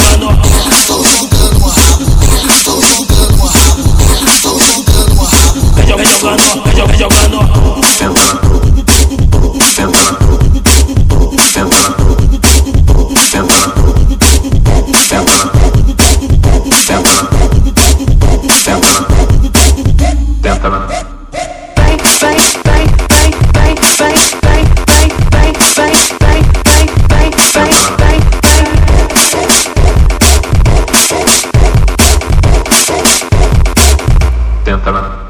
jugando, jogando, vai jogando, jogando. Sentando, sentando, sentando. Tenta, mano.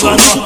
Son